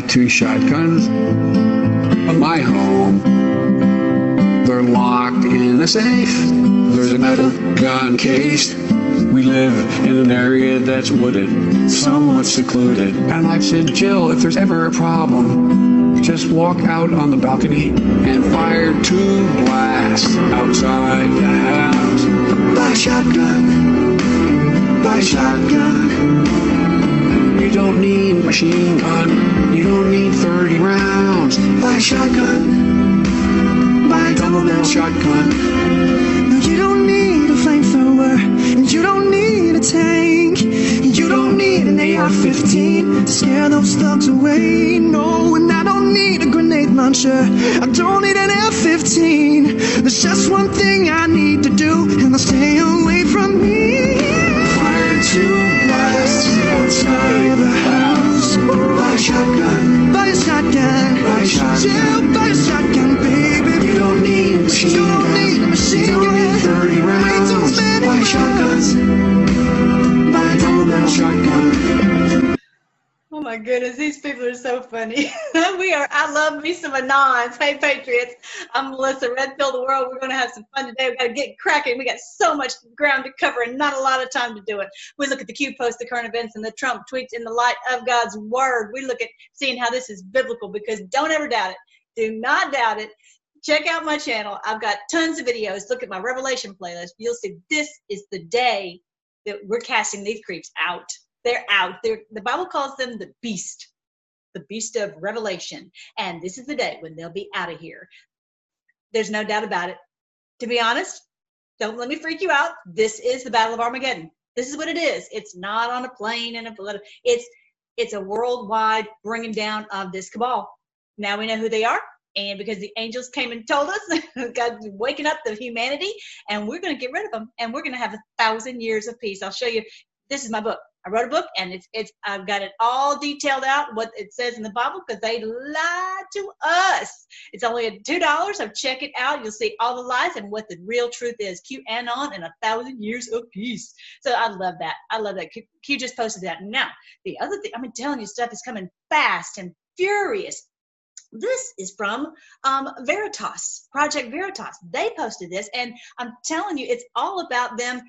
have two shotguns in my home. They're locked in a safe. There's a metal gun case. We live in an area that's wooded, somewhat secluded. And I've said, Jill, if there's ever a problem, just walk out on the balcony and fire two blasts outside the house. By shotgun, by shotgun. You don't need a machine gun. You don't need 30 rounds. By shotgun, by double barrel shotgun. No, you don't need a flamethrower, and you don't need a tank, you don't need an AR-15 to scare those thugs away. No, and I don't need a grenade launcher. I don't need an F-15. There's just one thing I need to do, and I'll stay away from me. Fire two shotgun, Buy a shotgun, by shotgun. yeah, buy a shotgun, baby. You don't need a machine You don't need a machine You don't need gun. 30 Way rounds. too many By shotguns, by double barrel shotgun. My goodness, these people are so funny. we are, I love me some Anons. Hey, Patriots. I'm Melissa Redpill, the world. We're going to have some fun today. We've got to get cracking. We got so much ground to cover and not a lot of time to do it. We look at the Q post, the current events, and the Trump tweets in the light of God's word. We look at seeing how this is biblical because don't ever doubt it. Do not doubt it. Check out my channel. I've got tons of videos. Look at my Revelation playlist. You'll see this is the day that we're casting these creeps out they're out. They're, the Bible calls them the beast, the beast of Revelation. And this is the day when they'll be out of here. There's no doubt about it. To be honest, don't let me freak you out. This is the Battle of Armageddon. This is what it is. It's not on a plane and a it's it's a worldwide bringing down of this cabal. Now we know who they are, and because the angels came and told us, God's waking up the humanity, and we're going to get rid of them, and we're going to have a thousand years of peace. I'll show you. This is my book. I wrote a book and it's it's I've got it all detailed out what it says in the Bible because they lied to us. It's only at two dollars. So check it out. You'll see all the lies and what the real truth is. QAnon and on in a thousand years of peace. So I love that. I love that. Q, Q just posted that. Now the other thing I'm telling you, stuff is coming fast and furious. This is from um, Veritas, Project Veritas. They posted this, and I'm telling you, it's all about them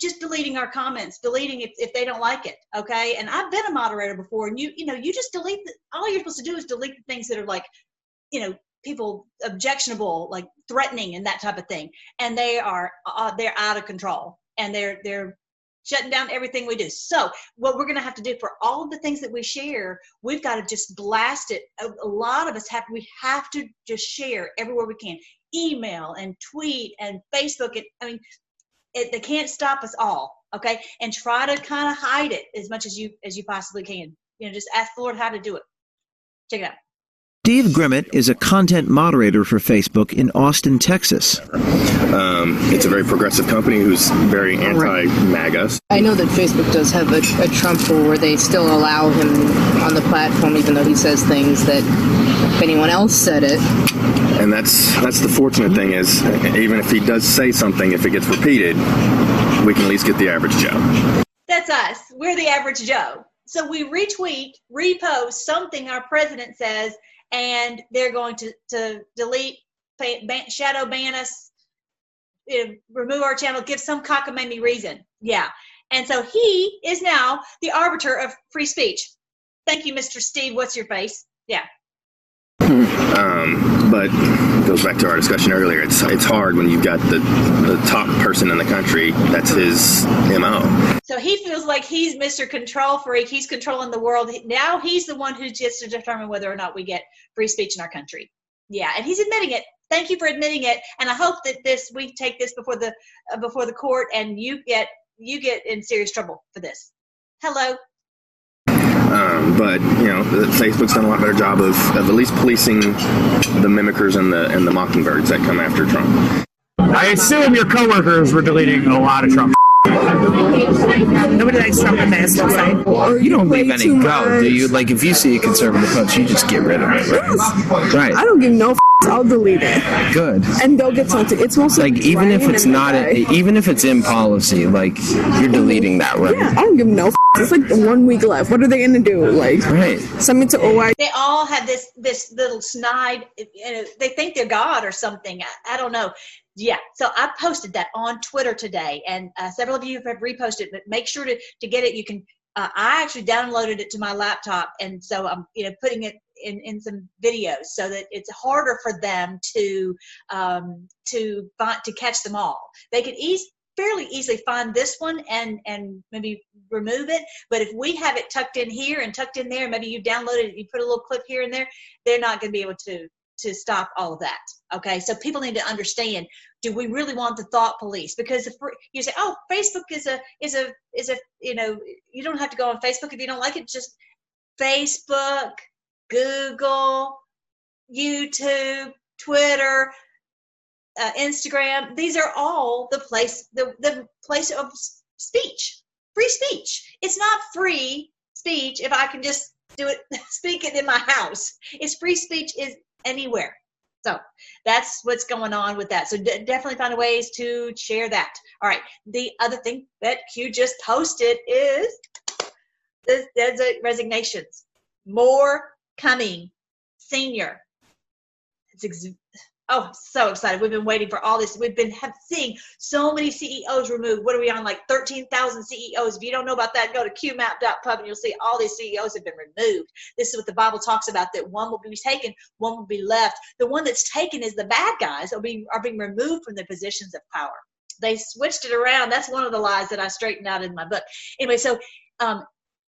just deleting our comments, deleting if, if they don't like it. Okay. And I've been a moderator before and you, you know, you just delete the, all you're supposed to do is delete the things that are like, you know, people objectionable, like threatening and that type of thing. And they are, uh, they're out of control and they're, they're shutting down everything we do. So what we're going to have to do for all of the things that we share, we've got to just blast it. A, a lot of us have, we have to just share everywhere we can email and tweet and Facebook. And I mean, it, they can't stop us all okay? And try to kind of hide it as much as you as you possibly can. You know just ask the lord how to do it. Check it out. Steve Grimmett is a content moderator for Facebook in Austin, Texas. Um, it's a very progressive company who's very anti-MAGA. I know that Facebook does have a, a Trump rule where they still allow him on the platform, even though he says things that if anyone else said it, And that's that's the fortunate thing is, even if he does say something, if it gets repeated, we can at least get the average Joe. that's us. We're the average joe. So we retweet repost something our president says and they're going to to delete ban, shadow ban us you know, remove our channel give some cockamamie reason. Yeah. And so he is now the arbiter of free speech. Thank you mr steve. What's your face? Yeah Um, but it goes back to our discussion earlier. It's it's hard when you've got the the top person in the country. That's his mo. So he feels like he's Mr. Control Freak. He's controlling the world. Now he's the one who gets to determine whether or not we get free speech in our country. Yeah, and he's admitting it. Thank you for admitting it. And I hope that this we take this before the uh, before the court, and you get you get in serious trouble for this. Hello. Um, but you know, Facebook's done a lot better job of, of at least policing the mimickers and the and the mockingbirds that come after Trump. I assume your coworkers were deleting a lot of Trump. Nobody likes Trump on their website. You don't leave any go, do you? Like if you see a conservative post, you just get rid of it, right? Right. I don't give no f- I'll delete it, Good. and they'll get something. It's mostly Like even if it's not, a, even if it's in policy, like you're deleting that, right? Yeah, I don't give no. F- it's like one week left. What are they gonna do? Like Right. send me to OI? they all have this this little snide you know, they think they're god or something I, I don't know yeah so i posted that on twitter today and uh, several of you have reposted but make sure to to get it you can uh, i actually downloaded it to my laptop and so i'm you know putting it in, in some videos so that it's harder for them to um, to find to catch them all they could eas- fairly easily find this one and and maybe remove it but if we have it tucked in here and tucked in there, maybe you downloaded it, you put a little clip here and there, they're not going to be able to to stop all of that. Okay, so people need to understand: Do we really want the thought police? Because if you say, "Oh, Facebook is a is a is a," you know, you don't have to go on Facebook if you don't like it. Just Facebook, Google, YouTube, Twitter, uh, Instagram. These are all the place the the place of speech, free speech. It's not free speech if I can just do it, speak it in my house. It's free speech is anywhere. So that's what's going on with that. So de- definitely find ways to share that. All right. The other thing that Q just posted is the the resignations. More coming. Senior. It's ex- oh so excited. We've been waiting for all this. We've been have, seeing so many CEOs removed. What are we on? Like 13,000 CEOs. If you don't know about that, go to qmap.pub and you'll see all these CEOs have been removed. This is what the Bible talks about that one will be taken, one will be left. The one that's taken is the bad guys are being, are being removed from their positions of power. They switched it around. That's one of the lies that I straightened out in my book. Anyway, so um,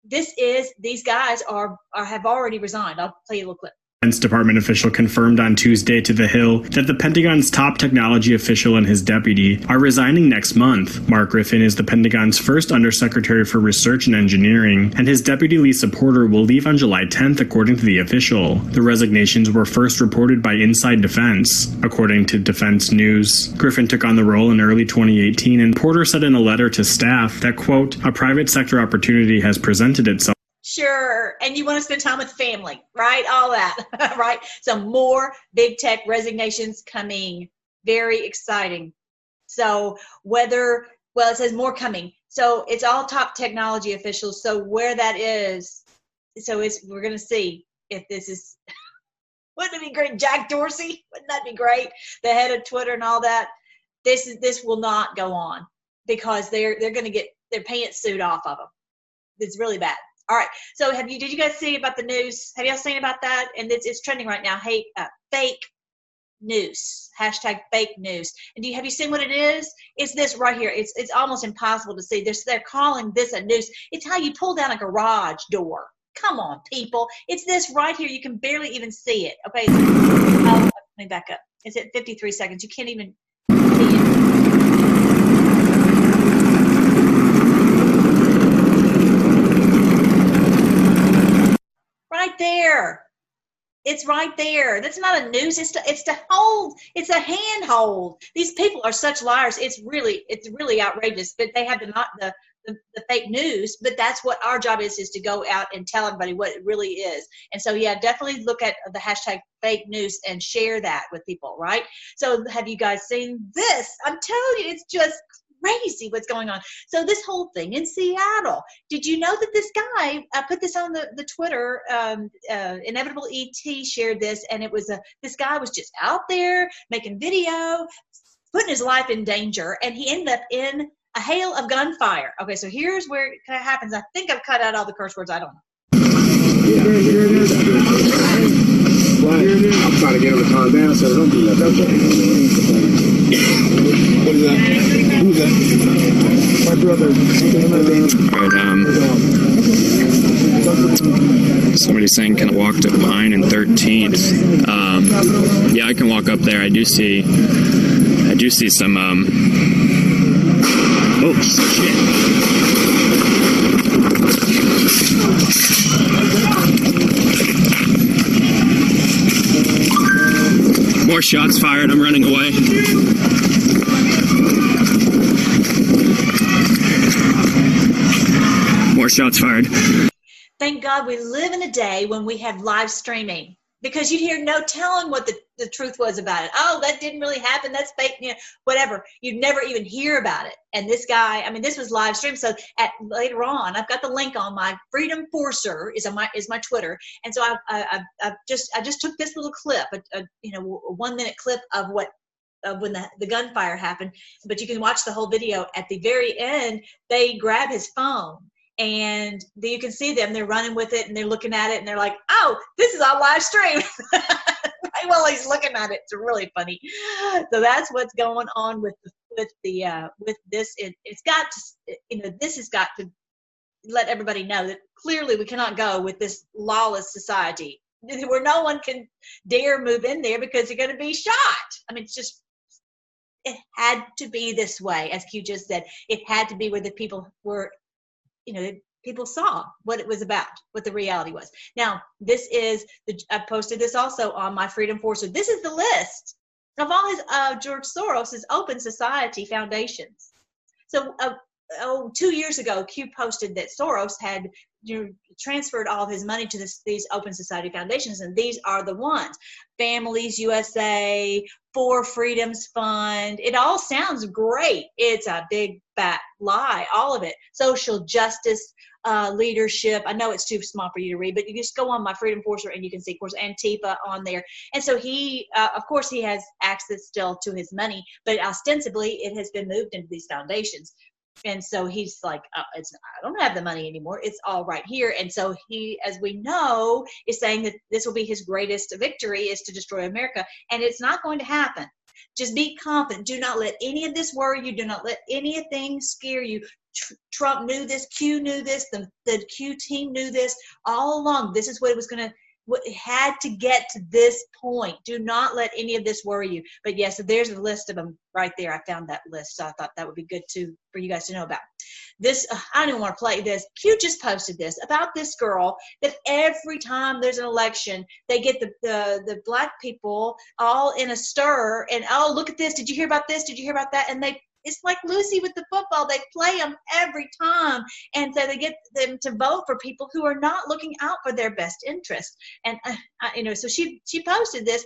this is these guys are, are have already resigned. I'll play you a little clip. Defense Department official confirmed on Tuesday to The Hill that the Pentagon's top technology official and his deputy are resigning next month. Mark Griffin is the Pentagon's first Undersecretary for Research and Engineering, and his deputy Lisa Porter will leave on July 10th, according to the official. The resignations were first reported by Inside Defense. According to Defense News, Griffin took on the role in early 2018, and Porter said in a letter to staff that, quote, a private sector opportunity has presented itself. Sure. And you want to spend time with family, right? All that, right? So more big tech resignations coming. Very exciting. So whether, well, it says more coming. So it's all top technology officials. So where that is, so it's, we're going to see if this is, wouldn't it be great? Jack Dorsey, wouldn't that be great? The head of Twitter and all that. This is, this will not go on because they're, they're going to get their pants suit off of them. It's really bad. All right. So have you? Did you guys see about the news? Have y'all seen about that? And it's, it's trending right now. Hey, uh, fake news. Hashtag fake news. And do you have you seen what it is? It's this right here. It's it's almost impossible to see. This they're calling this a news. It's how you pull down a garage door. Come on, people. It's this right here. You can barely even see it. Okay. Oh, let me back up. It's at 53 seconds. You can't even see it. Right there. It's right there. That's not a news. It's to it's to hold. It's a handhold. These people are such liars. It's really it's really outrageous. But they have the not the, the the fake news. But that's what our job is is to go out and tell everybody what it really is. And so yeah, definitely look at the hashtag fake news and share that with people. Right. So have you guys seen this? I'm telling you, it's just crazy what's going on. So this whole thing in Seattle. Did you know that this guy? I put this on the the Twitter. Um, uh, Inevitable ET shared this, and it was a this guy was just out there making video, putting his life in danger, and he ended up in a hail of gunfire. Okay, so here's where it kind of happens. I think I've cut out all the curse words. I don't know. Yeah, here it is. I'm trying to get him to calm down so don't do that. What is that? Who's that? My brother. Right, um, somebody saying can I walk to mine and 13th. Um, yeah, I can walk up there. I do see, I do see some. Um, oh shit! More shots fired. I'm running away. Shots fired. Thank God we live in a day when we have live streaming because you'd hear no telling what the, the truth was about it. Oh, that didn't really happen. That's fake, know, whatever. You'd never even hear about it. And this guy, I mean, this was live stream. So at later on, I've got the link on my Freedom Forcer is on my is my Twitter. And so I I, I just I just took this little clip, a, a you know a one minute clip of what of when the, the gunfire happened. But you can watch the whole video. At the very end, they grab his phone and you can see them they're running with it and they're looking at it and they're like oh this is on live stream. While he's looking at it. It's really funny. So that's what's going on with the with the uh with this. It, it's got to you know this has got to let everybody know that clearly we cannot go with this lawless society. Where no one can dare move in there because they're going to be shot. I mean it's just it had to be this way as q just said. It had to be where the people were you know people saw what it was about what the reality was. Now this is the i posted this also on my freedom forcer this is the list of all his uh, george soros's open society foundations. So uh, oh two years ago q posted that soros had you know, transferred all of his money to this, these open society foundations and these are the ones. Families usa for freedoms fund it all sounds great. It's a big fat lie all of it. Social justice uh, leadership i know it's too small for you to read but you just go on my freedom forcer and you can see of course antifa on there. And so he uh, of course he has access still to his money but ostensibly it has been moved into these foundations and so he's like uh, it's i don't have the money anymore. It's all right here. And so he as we know is saying that this will be his greatest victory is to destroy america. And it's not going to happen. Just be confident. Do not let any of this worry you. Do not let anything scare you. Trump knew this. Q knew this. The, the q team knew this. All along this is what it was going to had to get to this point. Do not let any of this worry you. But yes, yeah, so there's a list of them right there. I found that list, so I thought that would be good too for you guys to know about. This uh, I don't even want to play this. Q just posted this about this girl that every time there's an election, they get the the, the black people all in a stir and oh look at this. Did you hear about this? Did you hear about that? And they it's like Lucy with the football. They play them every time. And so they get them to vote for people who are not looking out for their best interest. And, uh, you know, so she, she posted this,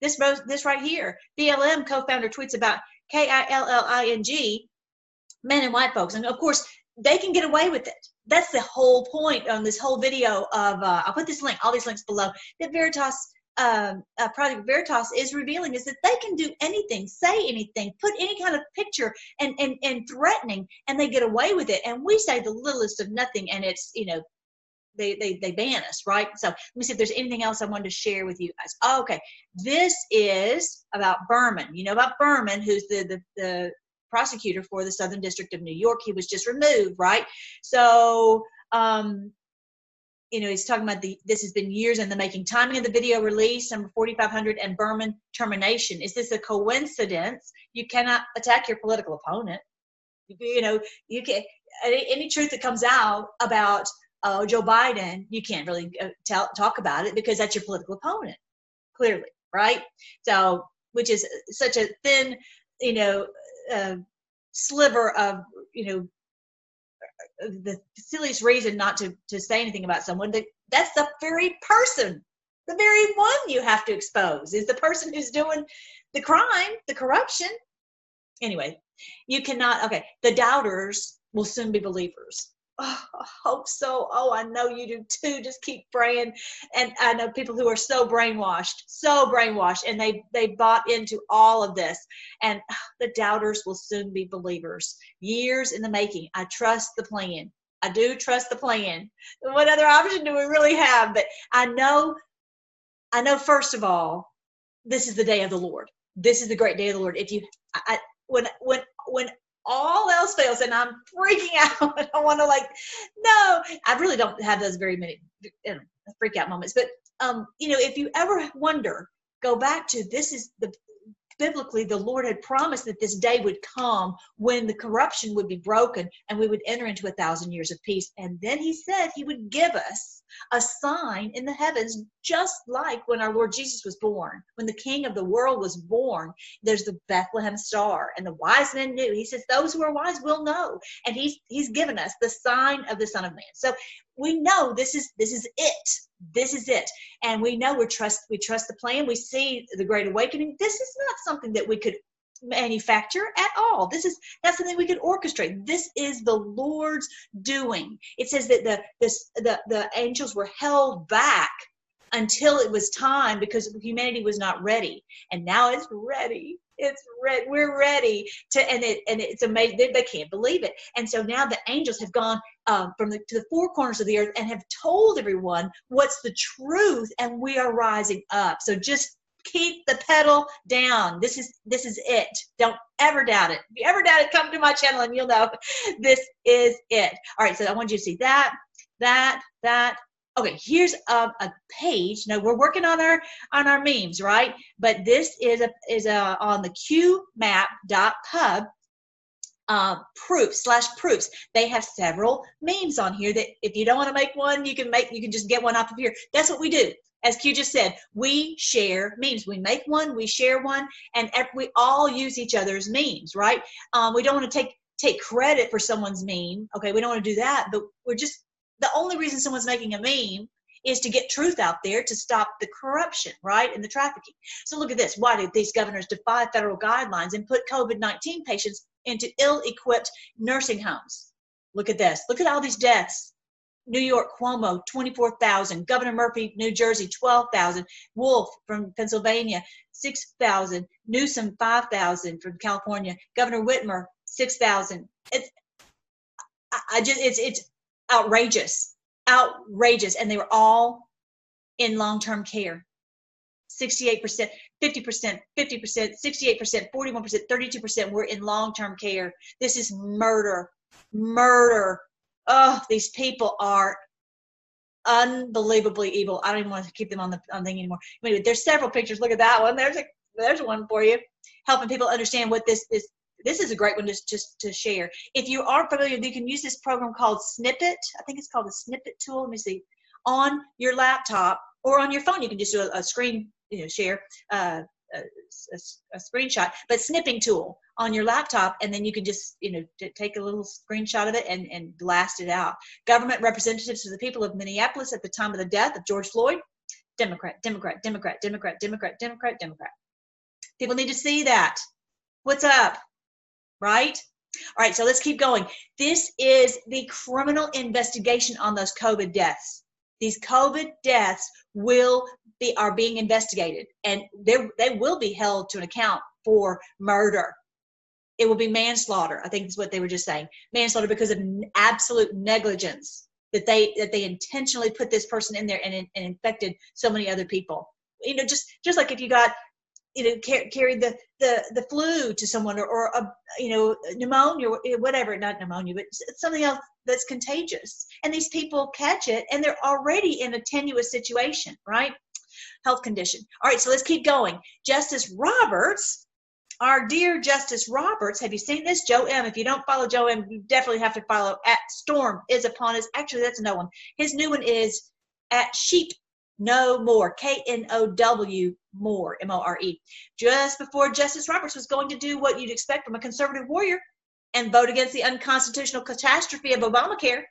this, this right here. BLM co-founder tweets about K-I-L-L-I-N-G, men and white folks. And of course, they can get away with it. That's the whole point on this whole video of, uh, I'll put this link, all these links below, that Veritas um, uh, Project Veritas is revealing is that they can do anything, say anything, put any kind of picture and, and, and threatening, and they get away with it. And we say the littlest of nothing, and it's, you know, they, they, they ban us, right? So let me see if there's anything else I wanted to share with you guys. Oh, okay, this is about Berman. You know about Berman, who's the, the, the prosecutor for the Southern District of New York. He was just removed, right? So um, you know, he's talking about the this has been years in the making. Timing of the video release, number 4500, and Berman termination. Is this a coincidence? You cannot attack your political opponent. You know, you can any, any truth that comes out about uh, Joe Biden, you can't really uh, tell, talk about it because that's your political opponent, clearly, right? So, which is such a thin, you know, uh, sliver of you know the silliest reason not to to say anything about someone that that's the very person the very one you have to expose is the person who's doing the crime the corruption. Anyway you cannot okay the doubters will soon be believers oh, I hope so. Oh, I know you do too. Just keep praying. And I know people who are so brainwashed, so brainwashed, and they they bought into all of this. And ah, the doubters will soon be believers. Years in the making. I trust the plan. I do trust the plan. What other option do we really have? But I know, I know. First of all, this is the day of the Lord. This is the great day of the Lord. If you, I, when when when all else fails and I'm freaking out. I want to like, no, I really don't have those very many you know, freak out moments. But um, you know, if you ever wonder, go back to this is the biblically the lord had promised that this day would come when the corruption would be broken and we would enter into a thousand years of peace. And then he said he would give us a sign in the heavens just like when our lord jesus was born when the king of the world was born there's the bethlehem star. And the wise men knew. He says those who are wise will know. And he's he's given us the sign of the son of man. So we know this is this is it. This is it, and we know we trust we trust the plan. We see the Great Awakening. This is not something that we could manufacture at all. This is that's something we could orchestrate. This is the Lord's doing. It says that the this the the angels were held back until it was time because humanity was not ready, and now it's ready. It's ready. We're ready to, and it and it's amazing. They, they can't believe it. And so now the angels have gone um, from the to the four corners of the earth and have told everyone what's the truth, and we are rising up. So just keep the pedal down. This is this is it. Don't ever doubt it. If you ever doubt it, come to my channel and you'll know this is it. All right, so I want you to see that, that, that. Okay, here's a, a page. Now we're working on our on our memes, right? But this is a is a on the qmap.pub uh, proofs slash proofs. They have several memes on here that if you don't want to make one, you can make you can just get one off of here. That's what we do as Q just said, we share memes. We make one, we share one, and we all use each other's memes, right? Um, we don't want to take take credit for someone's meme. Okay, we don't want to do that, but we're just the only reason someone's making a meme is to get truth out there to stop the corruption, right, and the trafficking. So look at this. Why did these governors defy federal guidelines and put COVID 19 patients into ill equipped nursing homes? Look at this. Look at all these deaths. New York, Cuomo, 24,000. Governor Murphy, New Jersey, 12,000. Wolf from Pennsylvania, 6,000. Newsom, 5,000 from California. Governor Whitmer, 6,000. It's, I just, it's, it's outrageous, outrageous. And they were all in long-term care. 68%, 50%, 50%, 68%, 41%, 32% were in long-term care. This is murder, murder, oh, these people are unbelievably evil. I don't even want to keep them on the on thing anymore. Anyway, there's several pictures. Look at that one. There's a there's one for you, helping people understand what this is. This is a great one just just to share. If you aren't familiar, you can use this program called Snippet. I think it's called the Snippet tool. Let me see. On your laptop or on your phone, you can just do a, a screen you know share. Uh, a, a, a, screenshot, but snipping tool on your laptop, and then you can just you know take a little screenshot of it and and blast it out. Government representatives to the people of Minneapolis at the time of the death of George Floyd, Democrat, Democrat, Democrat, Democrat, Democrat, Democrat, Democrat. People need to see that. What's up? Right? All right, so let's keep going. This is the criminal investigation on those COVID deaths. These COVID deaths will be are being investigated and they they will be held to an account for murder it will be manslaughter i think is what they were just saying manslaughter because of absolute negligence that they that they intentionally put this person in there and, and infected so many other people you know just just like if you got you know car- carried the, the the flu to someone or, or a you know pneumonia whatever not pneumonia but something else that's contagious. And these people catch it and they're already in a tenuous situation right? Health condition. All right so let's keep going. Justice roberts our dear justice roberts have you seen this? Joe m if you don't follow joe m you definitely have to follow. At storm is upon us. Actually that's no one. His new one is at sheep no more k-n-o-w more m-o-r-e just before justice roberts was going to do what you'd expect from a conservative warrior and vote against the unconstitutional catastrophe of Obamacare.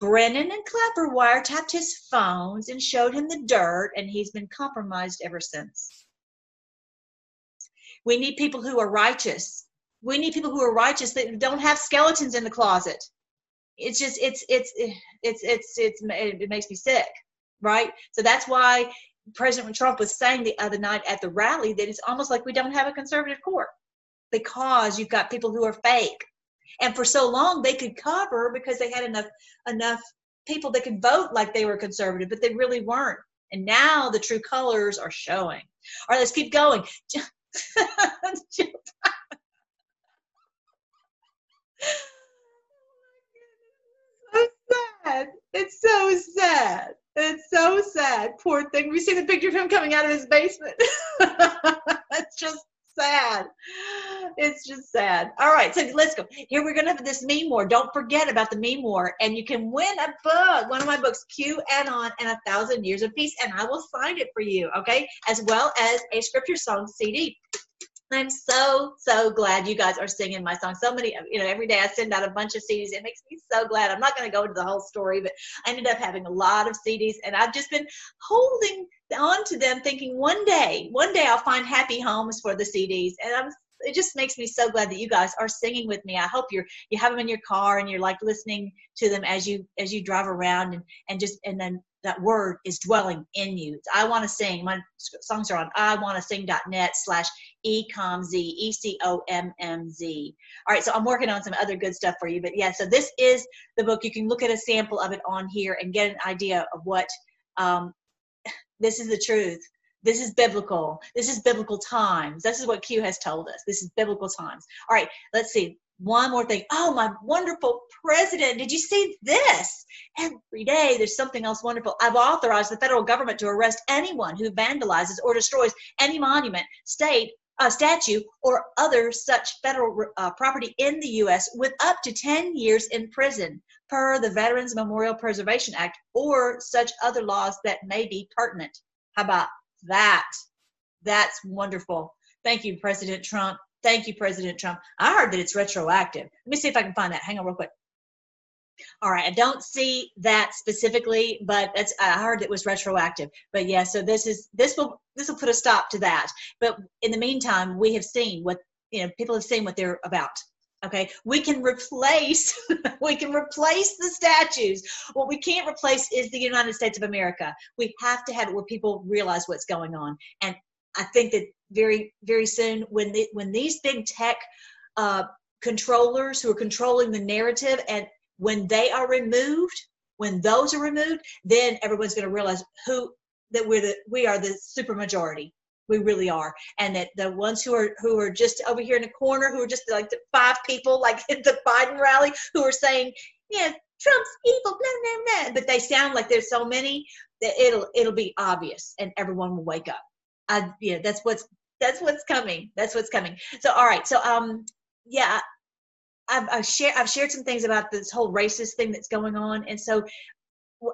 Brennan and Clapper wiretapped his phones and showed him the dirt, and he's been compromised ever since. We need people who are righteous. We need people who are righteous that don't have skeletons in the closet. It's just it's it's it's it's it's it makes me sick, right? So that's why President Trump was saying the other night at the rally that it's almost like we don't have a conservative court because you've got people who are fake. And for so long they could cover because they had enough enough people that could vote like they were conservative, but they really weren't. And now the true colors are showing. All right, let's keep going. Oh so sad. It's so sad. It's so sad. Poor thing. We see the picture of him coming out of his basement. it's just sad. It's just sad. All right, so let's go. Here we're gonna have this meme war. Don't forget about the meme war, and you can win a book, one of my books, Q and On and a Thousand Years of Peace, and I will sign it for you, okay? As well as a scripture song CD. I'm so, so glad you guys are singing my song. So many, you know, every day I send out a bunch of CDs. It makes me so glad. I'm not going to go into the whole story, but I ended up having a lot of CDs and I've just been holding on to them thinking one day, one day I'll find happy homes for the CDs. And I'm it just makes me so glad that you guys are singing with me. I hope you're you have them in your car and you're like listening to them as you as you drive around and and just and then that word is dwelling in you. I want to sing. My songs are on I want to sing.net slash ecomz e c o m m z. All right, so I'm working on some other good stuff for you, but yeah. So this is the book. You can look at a sample of it on here and get an idea of what um, this is the truth this is biblical. This is biblical times. This is what Q has told us. This is biblical times. All right, let's see. One more thing. Oh, my wonderful president. Did you see this? Every day there's something else wonderful. I've authorized the federal government to arrest anyone who vandalizes or destroys any monument, state, uh, statue, or other such federal uh, property in the U.S. with up to 10 years in prison per the Veterans Memorial Preservation Act or such other laws that may be pertinent. How about that. That's wonderful. Thank you, President Trump. Thank you, President Trump. I heard that it's retroactive. Let me see if I can find that. Hang on real quick. All right, I don't see that specifically, but that's I heard it was retroactive. But yeah, so this is this will this will put a stop to that. But in the meantime, we have seen what you know people have seen what they're about okay we can replace we can replace the statues what we can't replace is the united states of america we have to have it where people realize what's going on and i think that very very soon when the, when these big tech uh, controllers who are controlling the narrative and when they are removed when those are removed then everyone's going to realize who that we're the we are the super majority we really are. And that the ones who are who are just over here in the corner who are just like the five people like at the biden rally who are saying yeah trump's evil blah blah blah but they sound like there's so many that it'll it'll be obvious and everyone will wake up. I yeah that's what's that's what's coming that's what's coming so all right so um yeah I've, I've shared I've shared some things about this whole racist thing that's going on, and so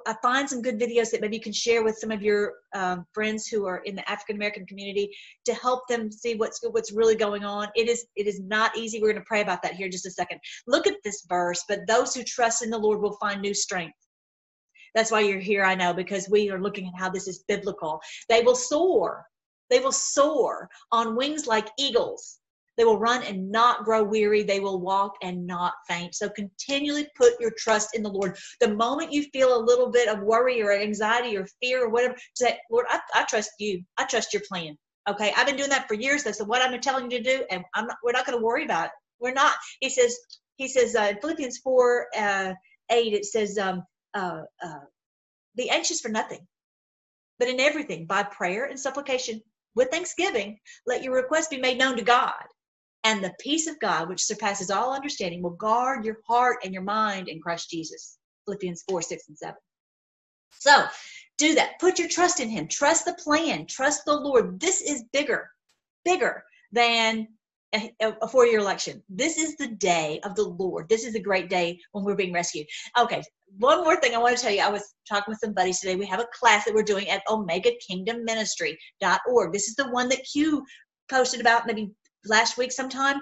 I find some good videos that maybe you can share with some of your um, friends who are in the African American community to help them see what's what's really going on. It is it is not easy. We're going to pray about that here in just a second. Look at this verse. But those who trust in the Lord will find new strength. That's why you're here, I know, because we are looking at how this is biblical. They will soar. They will soar on wings like eagles. They will run and not grow weary. They will walk and not faint. So continually put your trust in the Lord. The moment you feel a little bit of worry or anxiety or fear or whatever, say, Lord, I, I trust you. I trust your plan. Okay, I've been doing that for years. That's what I'm telling you to do, and I'm not, we're not going to worry about it. We're not. He says. He says uh, Philippians four uh, eight. It says, um, uh, uh, "Be anxious for nothing, but in everything by prayer and supplication with thanksgiving, let your requests be made known to God." and the peace of God, which surpasses all understanding, will guard your heart and your mind in Christ Jesus. Philippians 4, 6, and 7. So do that. Put your trust in Him. Trust the plan. Trust the Lord. This is bigger, bigger than a, a four year election. This is the day of the Lord. This is the great day when we're being rescued. Okay, one more thing I want to tell you. I was talking with some buddies today. We have a class that we're doing at omegakingdomministry.org. This is the one that Q posted about maybe last week sometime,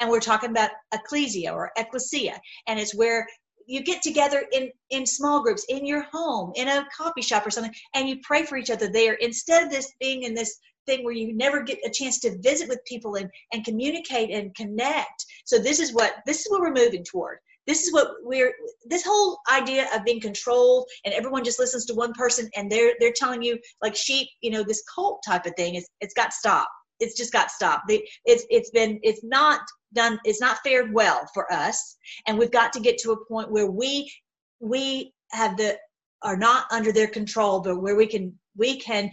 and we're talking about ecclesia or ecclesia, and it's where you get together in in small groups in your home in a coffee shop or something and you pray for each other there instead of this being in this thing where you never get a chance to visit with people and and communicate and connect so this is what this is what we're moving toward this is what we're this whole idea of being controlled and everyone just listens to one person and they're they're telling you like sheep you know this cult type of thing is it's got stopped. it's just got stopped. It's it's been it's not done. It's not fared well for us, and we've got to get to a point where we we have the are not under their control, but where we can we can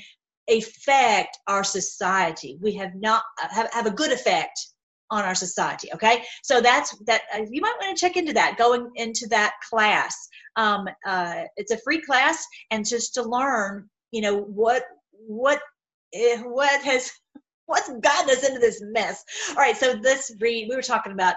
affect our society. We have not have, have a good effect on our society. Okay, so that's that. Uh, you might want to check into that. Going into that class. Um, uh, it's a free class, and just to learn, you know what what eh, what has what's gotten us into this mess? All right, so let's read. We were talking about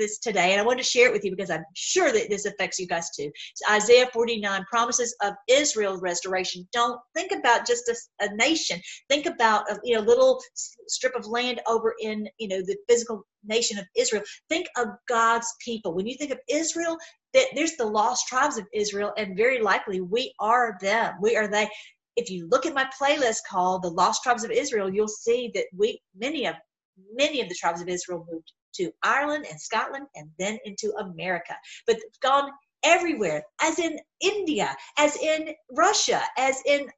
this today, and I wanted to share it with you because I'm sure that this affects you guys too. It's Isaiah 49, promises of Israel restoration. Don't think about just a, a nation. Think about a you know little strip of land over in you know the physical nation of Israel. Think of God's people. When you think of Israel, that there's the lost tribes of Israel, and very likely we are them. We are they. If you look at my playlist called "The Lost Tribes of Israel," you'll see that we many of many of the tribes of Israel moved to Ireland and Scotland and then into America, but gone everywhere, as in India, as in Russia, as in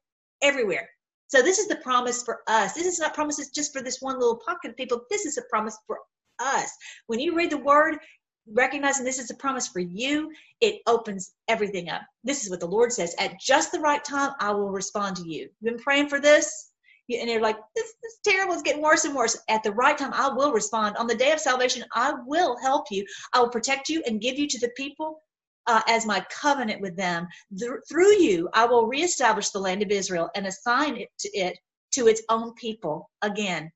everywhere. So this is the promise for us. This is not promises just for this one little pocket of people. This is a promise for us. When you read the word, recognizing this is a promise for you, it opens everything up. This is what the Lord says. At just the right time, I will respond to you. You've been praying for this? And they're like, this, this is terrible. It's getting worse and worse. At the right time, I will respond. On the day of salvation, I will help you. I will protect you and give you to the people uh, as my covenant with them. Th- through you, I will reestablish the land of Israel and assign it to it to its own people again.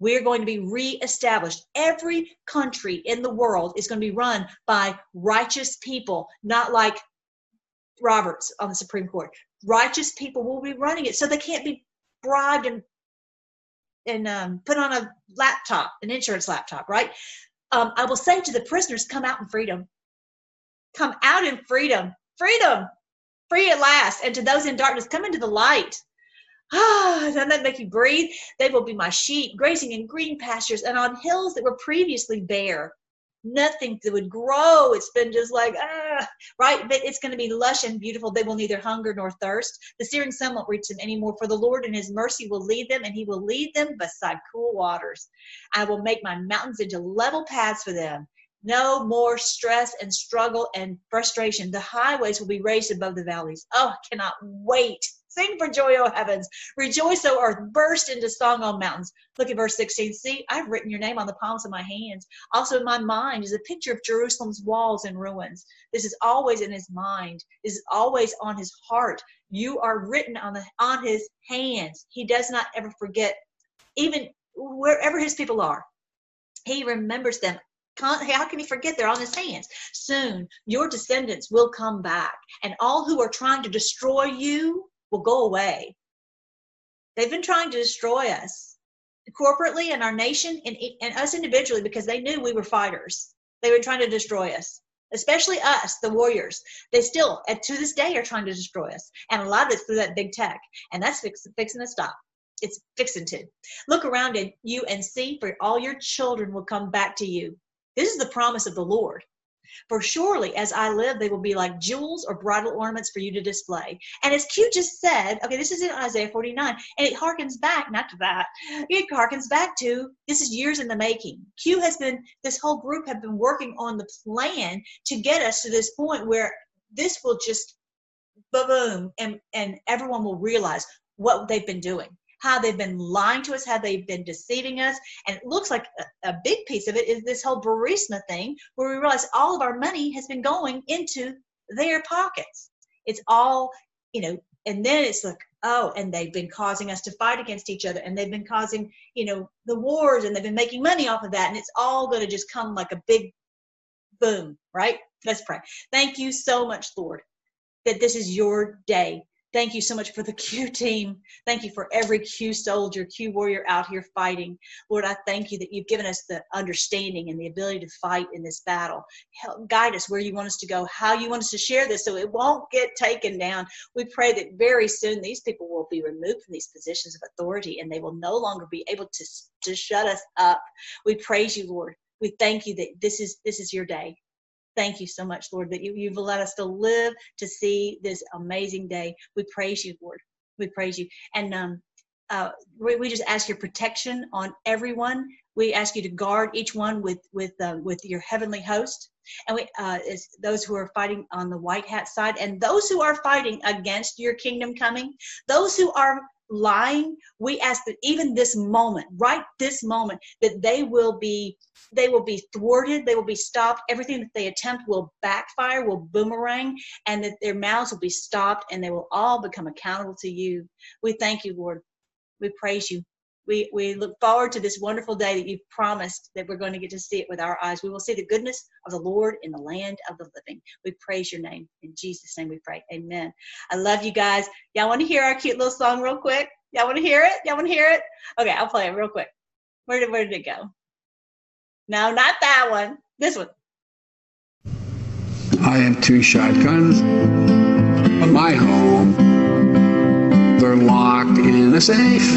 We're going to be reestablished. Every country in the world is going to be run by righteous people, not like Roberts on the Supreme Court. Righteous people will be running it, so they can't be bribed and and um, put on a laptop, an insurance laptop, right? Um, I will say to the prisoners, come out in freedom. Come out in freedom. Freedom. Free at last. And to those in darkness, come into the light. Ah, doesn't that make you breathe? They will be my sheep, grazing in green pastures and on hills that were previously bare nothing that would grow. It's been just like, ah, right? But it's going to be lush and beautiful. They will neither hunger nor thirst. The searing sun won't reach them anymore, for the Lord in his mercy will lead them, and he will lead them beside cool waters. I will make my mountains into level paths for them. No more stress and struggle and frustration. The highways will be raised above the valleys. Oh, I cannot wait Sing for joy, O heavens. Rejoice, O earth. Burst into song, O mountains. Look at verse 16. See, I've written your name on the palms of my hands. Also in my mind is a picture of Jerusalem's walls and ruins. This is always in his mind. This is always on his heart. You are written on the on his hands. He does not ever forget, even wherever his people are. He remembers them how can he forget they're on his hands? Soon your descendants will come back, and all who are trying to destroy you will go away. They've been trying to destroy us corporately and our nation and, and us individually because they knew we were fighters. They were trying to destroy us, especially us, the warriors. They still, to this day, are trying to destroy us. And a lot of it's through that big tech. And that's fix, fixing to stop. It's fixing to. Look around at you and see, for all your children will come back to you. This is the promise of the Lord. For surely as I live, they will be like jewels or bridal ornaments for you to display. And as Q just said, okay, this is in Isaiah 49, and it harkens back, not to that, it harkens back to this is years in the making. Q has been, this whole group have been working on the plan to get us to this point where this will just boom, and, and everyone will realize what they've been doing how they've been lying to us, how they've been deceiving us. And it looks like a, a big piece of it is this whole Burisma thing, where we realize all of our money has been going into their pockets. It's all, you know, and then it's like, oh, and they've been causing us to fight against each other, and they've been causing, you know, the wars, and they've been making money off of that, and it's all going to just come like a big boom, right? Let's pray. Thank you so much, Lord, that this is your day Thank you so much for the Q team. Thank you for every Q soldier, Q warrior out here fighting. Lord, I thank you that you've given us the understanding and the ability to fight in this battle. Help guide us where you want us to go, how you want us to share this so it won't get taken down. We pray that very soon these people will be removed from these positions of authority and they will no longer be able to, to shut us up. We praise you, Lord. We thank you that this is this is your day thank you so much, Lord, that you, you've allowed us to live to see this amazing day. We praise you, Lord. We praise you. And um, uh, we, just ask your protection on everyone. We ask you to guard each one with with uh, with your heavenly host, and we uh, those who are fighting on the white hat side, and those who are fighting against your kingdom coming, those who are lying we ask that even this moment right this moment that they will be they will be thwarted they will be stopped. Everything that they attempt will backfire will boomerang and that their mouths will be stopped and they will all become accountable to you. We thank you lord. We praise you we, we look forward to this wonderful day that you've promised that we're going to get to see it with our eyes. We will see the goodness of the Lord in the land of the living. We praise your name. In Jesus' name we pray. Amen. I love you guys. Y'all want to hear our cute little song real quick? Y'all want to hear it? Y'all want to hear it? Okay, I'll play it real quick. Where did, where did it go? No, not that one. This one. I have two shotguns my home. A safe.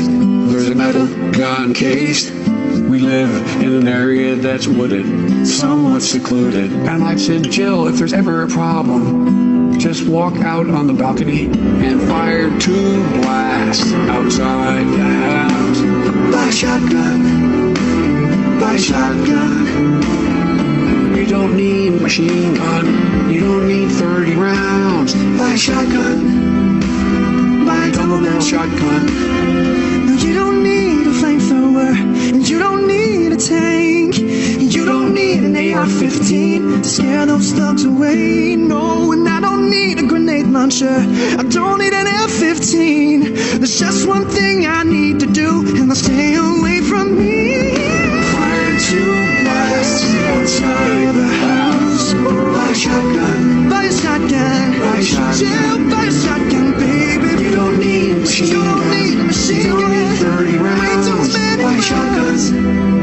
There's a metal gun case. We live in an area that's wooded, somewhat secluded. And I've said, Jill, if there's ever a problem, just walk out on the balcony and fire two blasts outside the house. By shotgun. by shotgun. You don't need machine gun. You don't need 30 rounds. By shotgun. Double barrel shotgun. No, you don't need a flamethrower, and you don't need a tank. And you don't need an AR-15 to scare those thugs away. No, and I don't need a grenade launcher. I don't need an F-15. There's just one thing I need to do, and I'll stay away from me. Fire two blasts outside the house. Buy a shotgun. Buy a shotgun. Buy a shotgun. Buy a shotgun, baby don't need a machine gun. You don't need 30 rounds. Why shotguns?